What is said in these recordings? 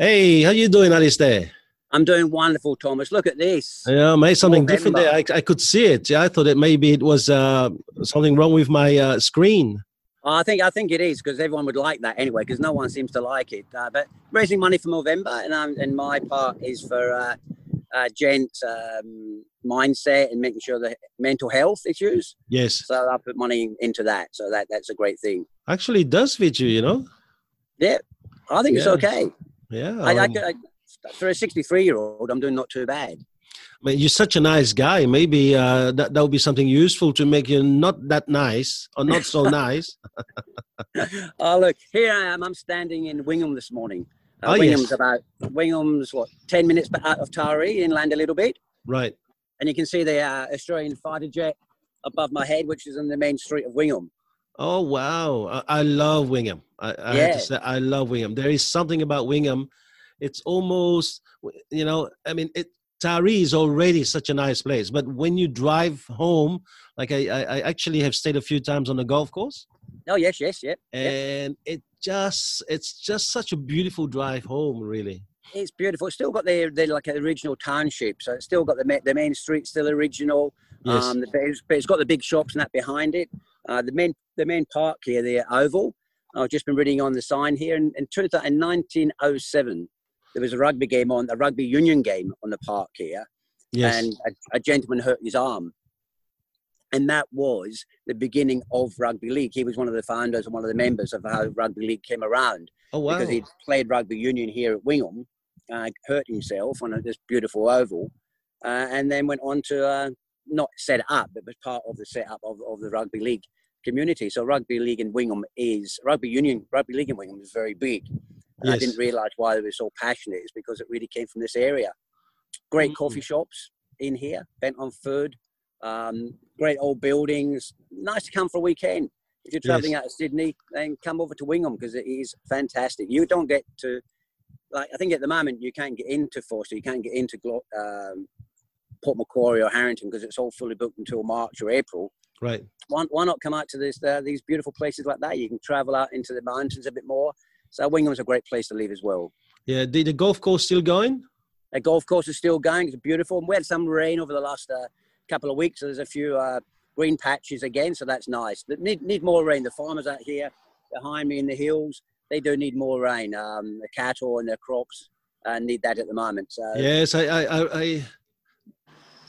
Hey, how you doing, Alistair? I'm doing wonderful, Thomas. Look at this. Yeah, made something different there. I, I, could see it. Yeah, I thought that maybe it was uh, something wrong with my uh, screen. I think I think it is because everyone would like that anyway. Because no one seems to like it. Uh, but raising money for November and um, and my part is for uh, uh, gents um, mindset and making sure the mental health issues. Yes. So I put money into that. So that that's a great thing. Actually, it does fit you. You know. Yeah, I think yeah. it's okay. Yeah. I, um, I, I, for a 63 year old, I'm doing not too bad. But you're such a nice guy. Maybe uh, that that would be something useful to make you not that nice or not so nice. oh look, here I am. I'm standing in Wingham this morning. Uh, oh, Wingham's yes. about Wingham's what 10 minutes out of Taree, inland a little bit. Right. And you can see the uh, Australian fighter jet above my head, which is in the main street of Wingham. Oh wow! I, I love Wingham. I, I Yeah. have to say I love Wingham. There is something about Wingham. It's almost you know. I mean, it Taree is already such a nice place, but when you drive home, like I, I, I actually have stayed a few times on the golf course, Oh yes, yes, yeah. yeah. and it just it's just such a beautiful drive home. Really. It's beautiful. It's still got the, the like original township, so it's still got the the main street still original. Yes. Um, but but it's got the big shops and that behind it. Uh, the main the main park here, the Oval. I've just been reading on the sign here. And in, in, 2000 in 1907, there was a rugby game on a rugby union game on the park here, yes. and a, a gentleman hurt his arm. And that was the beginning of rugby league. He was one of the founders and one of the members of how rugby league came around oh wow. because he played rugby union here at Wingham, uh, hurt himself on a, this beautiful oval, uh, and then went on to uh, not set up, but was part of the setup of, of the rugby league community. So rugby league in Wingham is rugby union. Rugby league in Wingham is very big. And I didn't realise why they were so passionate. Is because it really came from this area. Great Mm. coffee shops in here, bent on food. Um, great old buildings. Nice to come for a weekend. If you're travelling out of Sydney, then come over to Wingham because it is fantastic. You don't get to, like, I think at the moment you can't get into Forster, you can't get into um, Port Macquarie or Harrington because it's all fully booked until March or April. Right. Why, why not come out to this, uh, these beautiful places like that? You can travel out into the mountains a bit more. So Wingham's a great place to live as well. Yeah. The, the golf course still going? The golf course is still going. It's beautiful. We had some rain over the last uh, couple of weeks. So there's a few uh, green patches again, so that's nice. But need need more rain. The farmers out here behind me in the hills, they do need more rain. Um, the cattle and their crops uh, need that at the moment. So Yes, I, I, I,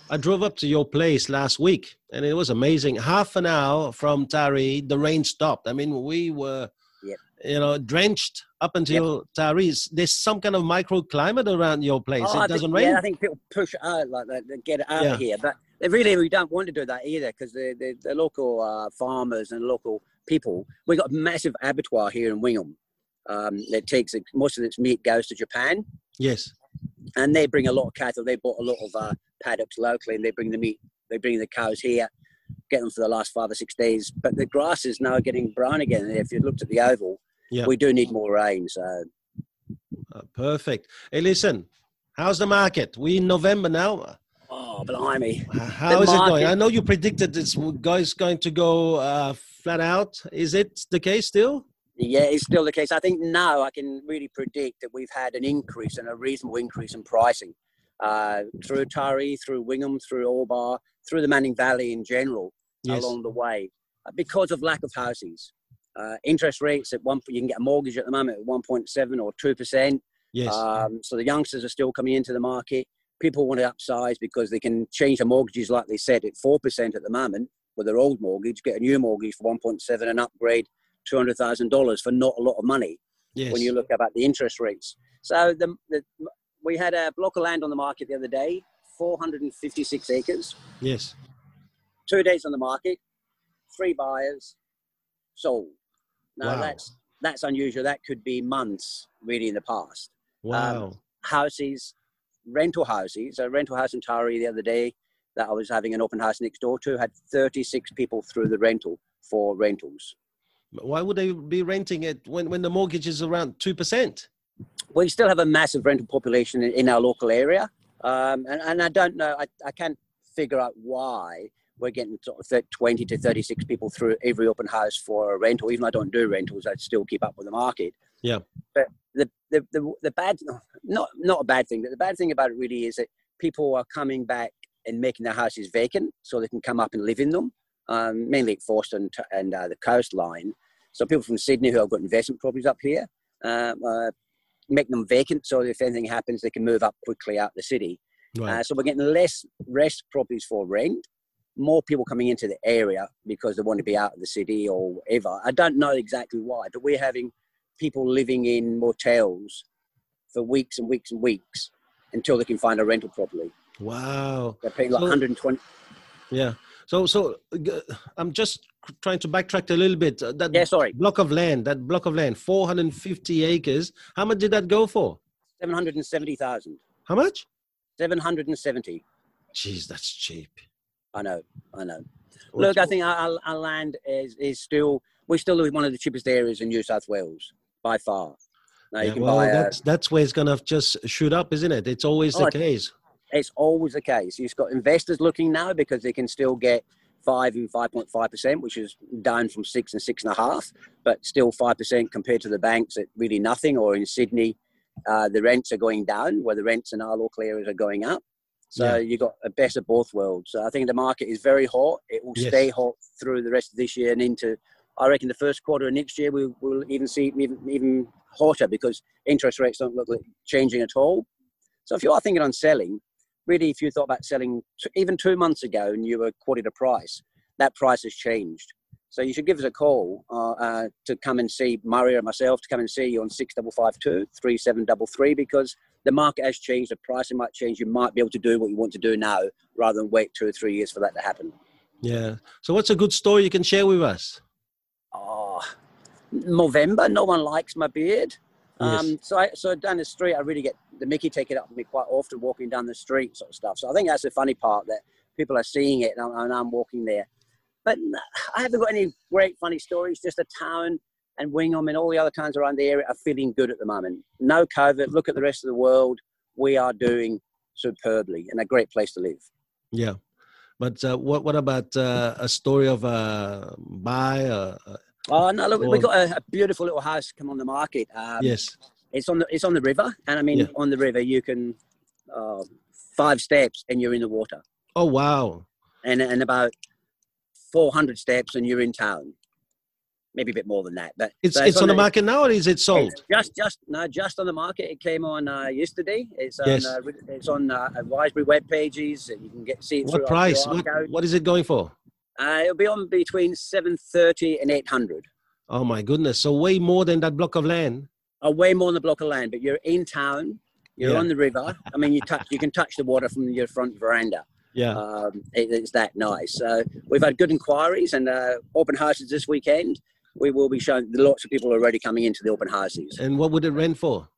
I, drove up to your place last week, and it was amazing. Half an hour from Taree, the rain stopped. I mean, we were, Yep. you know, drenched up until Taree. There's some kind of microclimate around your place. Oh, it I doesn't think, rain. Yeah, I think people push out like that, they get it out Yeah. of here. But they really we don't want to do that either because the, the, the local uh, farmers and local people, we've got a massive abattoir here in Wingham. Um, that takes most of its meat goes to Japan. yes. and they bring a lot of cattle. They bought a lot of uh, paddocks locally, and they bring the meat. They bring the cows here, get them for the last five or six days. But the grass is now getting brown again. And if you looked at the oval, Yeah. we do need more rain. So Uh, perfect. Hey, listen, how's the market? We in November now. oh, blimey! How is it going? I know you predicted this guy's going to go uh, flat out. Is it the case still? Yeah, it's still the case. I think now I can really predict that we've had an increase and a reasonable increase in pricing uh, through Taree, through Wingham, through Old Bar, through the Manning Valley in general. Yes. along the way uh, because of lack of houses. Uh, interest rates at one, you can get a mortgage at the moment at 1.7 or 2%. Yes. Um, so the youngsters are still coming into the market. People want to upsize because they can change their mortgages, like they said, at 4% at the moment with their old mortgage, get a new mortgage for 1.7 and upgrade $200,000 for not a lot of money yes. when you look about the interest rates. So the, the, we had a block of land on the market the other day, 456 acres yes. two days on the market, three buyers, sold. Now Wow. that's that's unusual. That could be months really in the past. Um, wow. Houses, rental houses. A rental house in Taree the other day that I was having an open house next door to had 36 people through the rental for rentals. Why would they be renting it when, when the mortgage is around 2%? We still have a massive rental population in, in our local area, um, and, and I don't know. I, I can't figure out why we're getting sort of 20 to 36 people through every open house for a rental. Even though I don't do rentals, I still keep up with the market. Yeah. But the the, the the bad not not a bad thing, but the bad thing about it really is that people are coming back and making their houses vacant so they can come up and live in them, um, mainly at Forster and, and uh, the coastline. So people from Sydney who have got investment properties up here uh, uh, make them vacant so if anything happens, they can move up quickly out of the city. Right. Uh, so we're getting less rest properties for rent, more people coming into the area because they want to be out of the city or whatever. I don't know exactly why, but we're having people living in motels for weeks and weeks and weeks until they can find a rental properly. Wow. They're paying like so, 120. Yeah. So, so I'm just trying to backtrack a little bit. Uh, that yeah, sorry. block of land, that block of land, 450 acres. How much did that go for? 770,000. How much? 770. Jeez, that's cheap. I know, I know. Look, I think our, our land is, is still, we're still one of the cheapest areas in New South Wales by far. Now yeah, well, that's, a, that's where it's going to just shoot up, isn't it? It's always oh, the case. It's always the case. You've got investors looking now because they can still get five and 5.5%, which is down from six and six and a half, but still 5% compared to the banks at really nothing. Or in Sydney, uh, the rents are going down, where the rents in our local areas are going up. So yeah. you got a best of both worlds. So I think the market is very hot. It will yes. stay hot through the rest of this year and into, I reckon, the first quarter of next year. We will even see even, even hotter because interest rates don't look like changing at all. So if you are thinking on selling, really, if you thought about selling even two months ago and you were quoted a price, that price has changed. So you should give us a call uh, uh, to come and see Murray or myself to come and see you on 6552 3733 because the market has changed, the pricing might change. You might be able to do what you want to do now rather than wait two or three years for that to happen. Yeah. So what's a good story you can share with us? Oh, November, no one likes my beard. Yes. Um, so, I, so down the street, I really get the Mickey taken up with me quite often, walking down the street, sort of stuff. So I think that's the funny part that people are seeing it, and I'm, and I'm walking there. But I haven't got any great funny stories. Just a town and Wingham and all the other towns around the area are feeling good at the moment. No COVID. Look at the rest of the world. We are doing superbly and a great place to live. Yeah. But uh, what what about uh, a story of a buy? Uh, oh no! Look, we got a, a, beautiful little house come on the market. Um, yes, it's on the it's on the river, and I mean yeah. on the river you can uh, five steps and you're in the water. Oh wow! And and about four hundred steps and you're in town maybe a bit more than that. But it's so it's, on, on, the market now, or is it sold? Just just no, just on the market. It came on uh, yesterday. It's yes. on uh, it's on uh, Wiseberry web pages. You can get see it. What price? What, what is it going for? Uh, it'll be on between seven thirty and eight hundred. Oh my goodness! So way more than that block of land. Oh, way more than the block of land. But you're in town. You're yeah. on the river. I mean, you touch you can touch the water from your front veranda. Yeah, um, it, it's that nice. So we've had good inquiries and uh, open houses this weekend we will be showing lots of people already coming into the open houses. And what would it rent for?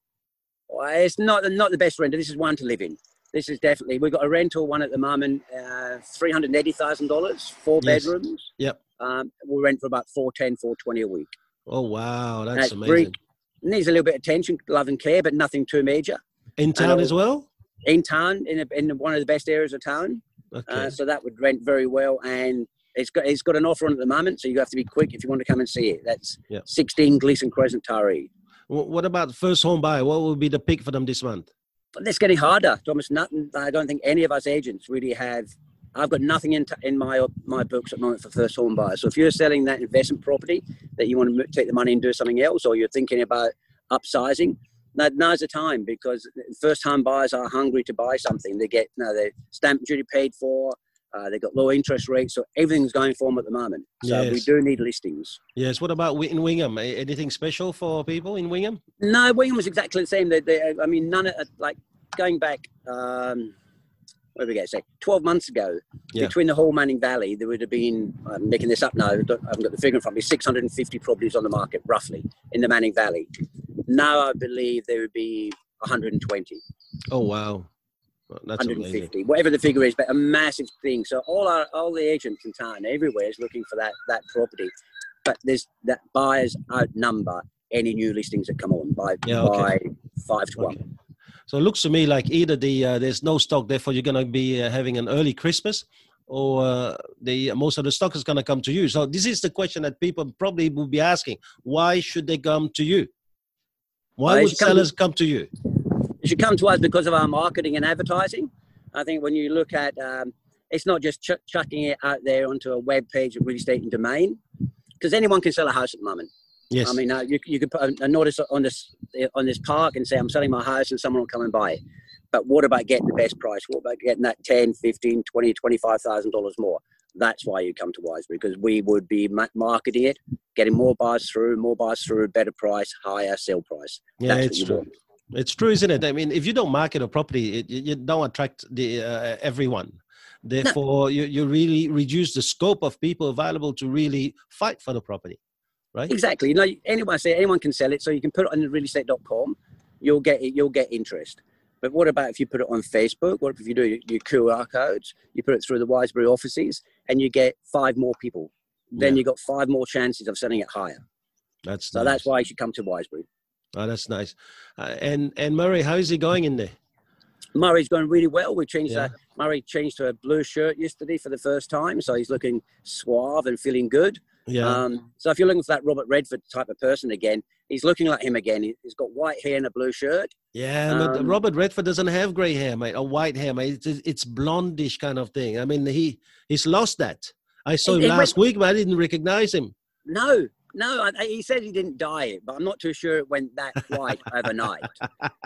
Well, it's not not the best renter. This is one to live in. This is definitely we've got a rental one at the moment, uh, three hundred eighty thousand dollars, four yes. bedrooms. Yep. Um, we'll rent for about 410, 420 a week. Oh wow, that's amazing. needs a little bit of attention, love and care, but nothing too major. In town as well. In town, in a, in one of the best areas of town. Okay. Uh, so that would rent very well, and it's got it's got an offer on at the moment, so you have to be quick if you want to come and see it. That's yep. 16 Gleason Crescent Taree. What about first home buyer? What would be the pick for them this month? But it's getting harder. Thomas, nothing. I don't think any of us agents really have. I've got nothing in, t- in my my books at the moment for first home buyers. So if you're selling that investment property that you want to take the money and do something else, or you're thinking about upsizing, now, now's the time because first time buyers are hungry to buy something. They get you know, their stamp duty paid for, uh, they've got low interest rates, so everything's going for them at the moment. So yes. we do need listings. Yes. What about in Wingham? Anything special for people in Wingham? No, Wingham was exactly the same. They, they, I mean, none of like going back. Um, what did we get? Say twelve months ago, yeah. between the whole Manning Valley, there would have been. I'm making this up now. I, haven't got the figure in front of me. 650 properties on the market, roughly, in the Manning Valley. Now I believe there would be 120. Oh wow! That's 150, amazing. whatever the figure is, but a massive thing. So all our all the agents in town, everywhere, is looking for that that property, but there's that buyers outnumber any new listings that come on by yeah, okay. by five to okay. one. So it looks to me like either the uh, there's no stock, therefore you're going to be uh, having an early Christmas, or uh, the most of the stock is going to come to you. So this is the question that people probably will be asking: Why should they come to you? Why Uh, would you come to- sellers come to you? You should come to us because of our marketing and advertising. I think when you look at, um, it's not just ch- chucking it out there onto a web page of real estate and domain, because anyone can sell a house at the moment. Yes. I mean, uh, you, you could put a, a notice on this on this park and say, I'm selling my house and someone will come and buy it. But what about getting the best price? What about getting that 10, 15, 20, $25,000 more? That's why you come to Wise because we would be marketing it, getting more buyers through, more buyers through, better price, higher sale price. yeah, That's it's true. want. It's true, isn't it? I mean, if you don't market a property, it, you don't attract the uh, everyone. Therefore, you, you really reduce the scope of people available to really fight for the property, right? Exactly. You know, anyone say anyone can sell it, so you can put it on realestate.com. You'll get it. You'll get interest. But what about if you put it on Facebook? What if you do your, your QR codes? You put it through the Wiseberry offices, and you get five more people. Then Yeah. you got five more chances of selling it higher. That's So nice. that's why you should come to Wiseberry. Oh, that's nice. Uh, and and Murray, how is he going in there? Murray's going really well. We changed. Yeah. Uh, Murray changed to a blue shirt yesterday for the first time, so he's looking suave and feeling good. Yeah. Um, so if you're looking for that Robert Redford type of person again, he's looking like him again. He- He's got white hair and a blue shirt. Yeah, but Um, Robert Redford doesn't have gray hair, mate, or white hair, mate. It's, it's blondish kind of thing. I mean, he he's lost that. I saw It- him it went- last week, but I didn't recognize him. No, no. I, he said he didn't dye it, but I'm not too sure it went that white overnight.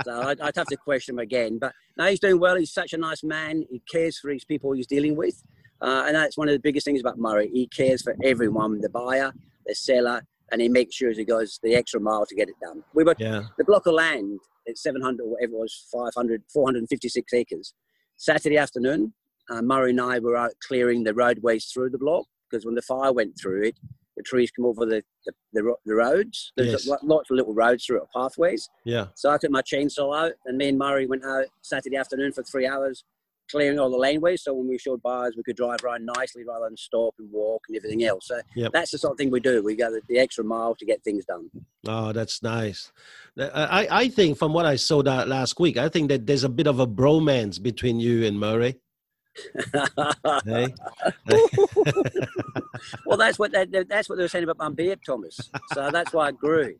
So I'd, I'd have to question him again. But no, he's doing well. He's such a nice man. He cares for his people he's dealing with, uh, and that's one of the biggest things about Murray. He cares for everyone, the buyer, the seller, and he makes sure he goes the extra mile to get it done. We were Yeah, the block of land at 700 or whatever it was 500 456 acres saturday afternoon uh, murray and i were out clearing the roadways through the block because when the fire went through it the trees come over the the, the, the roads there's Yes. lo- lots of little roads through it pathways yeah. so i took my chainsaw out and me and murray went out saturday afternoon for three hours clearing all the laneways so when we showed buyers we could drive around nicely rather than stop and walk and everything else so Yep. that's the sort of thing we do we go the, the extra mile to get things done Oh, that's nice. Uh, I, I think from what I saw that last week, I think that there's a bit of a bromance between you and Murray. Hey? well, that's what that, that's what they were saying about my beard, Thomas. So that's why I grew.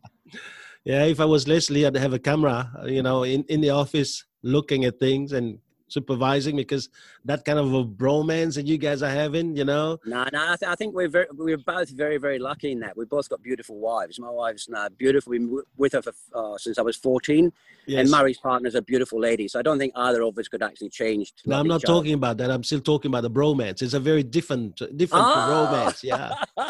yeah, if I was Leslie, I'd have a camera, you know, in, in the office looking at things and supervising because that kind of a bromance that you guys are having, you know. No, no, I, th- I think we're very, we're both very, very lucky in that. We've both got beautiful wives. My wife's uh, beautiful. We've been with her for, uh, since I was 14, Yes. and Murray's partner's a beautiful lady. So I don't think either of us could actually change. No, I'm not other. talking about that. I'm still talking about the bromance. It's a very different, different Ah! romance. Yeah.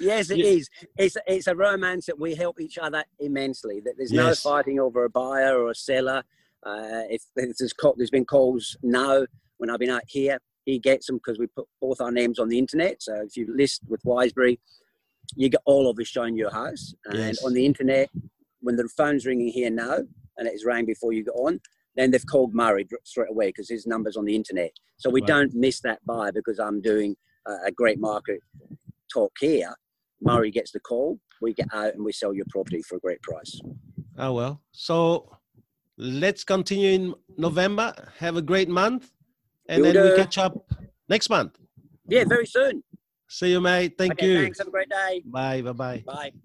yes, it Yeah. is. It's it's a romance that we help each other immensely. That there's no fighting over a buyer or a seller. Uh, if, if there's there's been calls now when I've been out here, he gets them because we put both our names on the internet. So if you list with Wiseberry, you get all of us showing your house. And Yes. on the internet, when the phone's ringing here now, and it's rang before you got on, then they've called Murray straight away because his number's on the internet. So we Right. don't miss that buyer because I'm doing a great market talk here. Murray gets the call, we get out and we sell your property for a great price. Oh well. So let's continue in November. Have a great month, and Will then we catch up next month. Yeah, very soon. See you, mate. Thank okay, you. Thanks. Have a great day. Bye. Bye. Bye. Bye.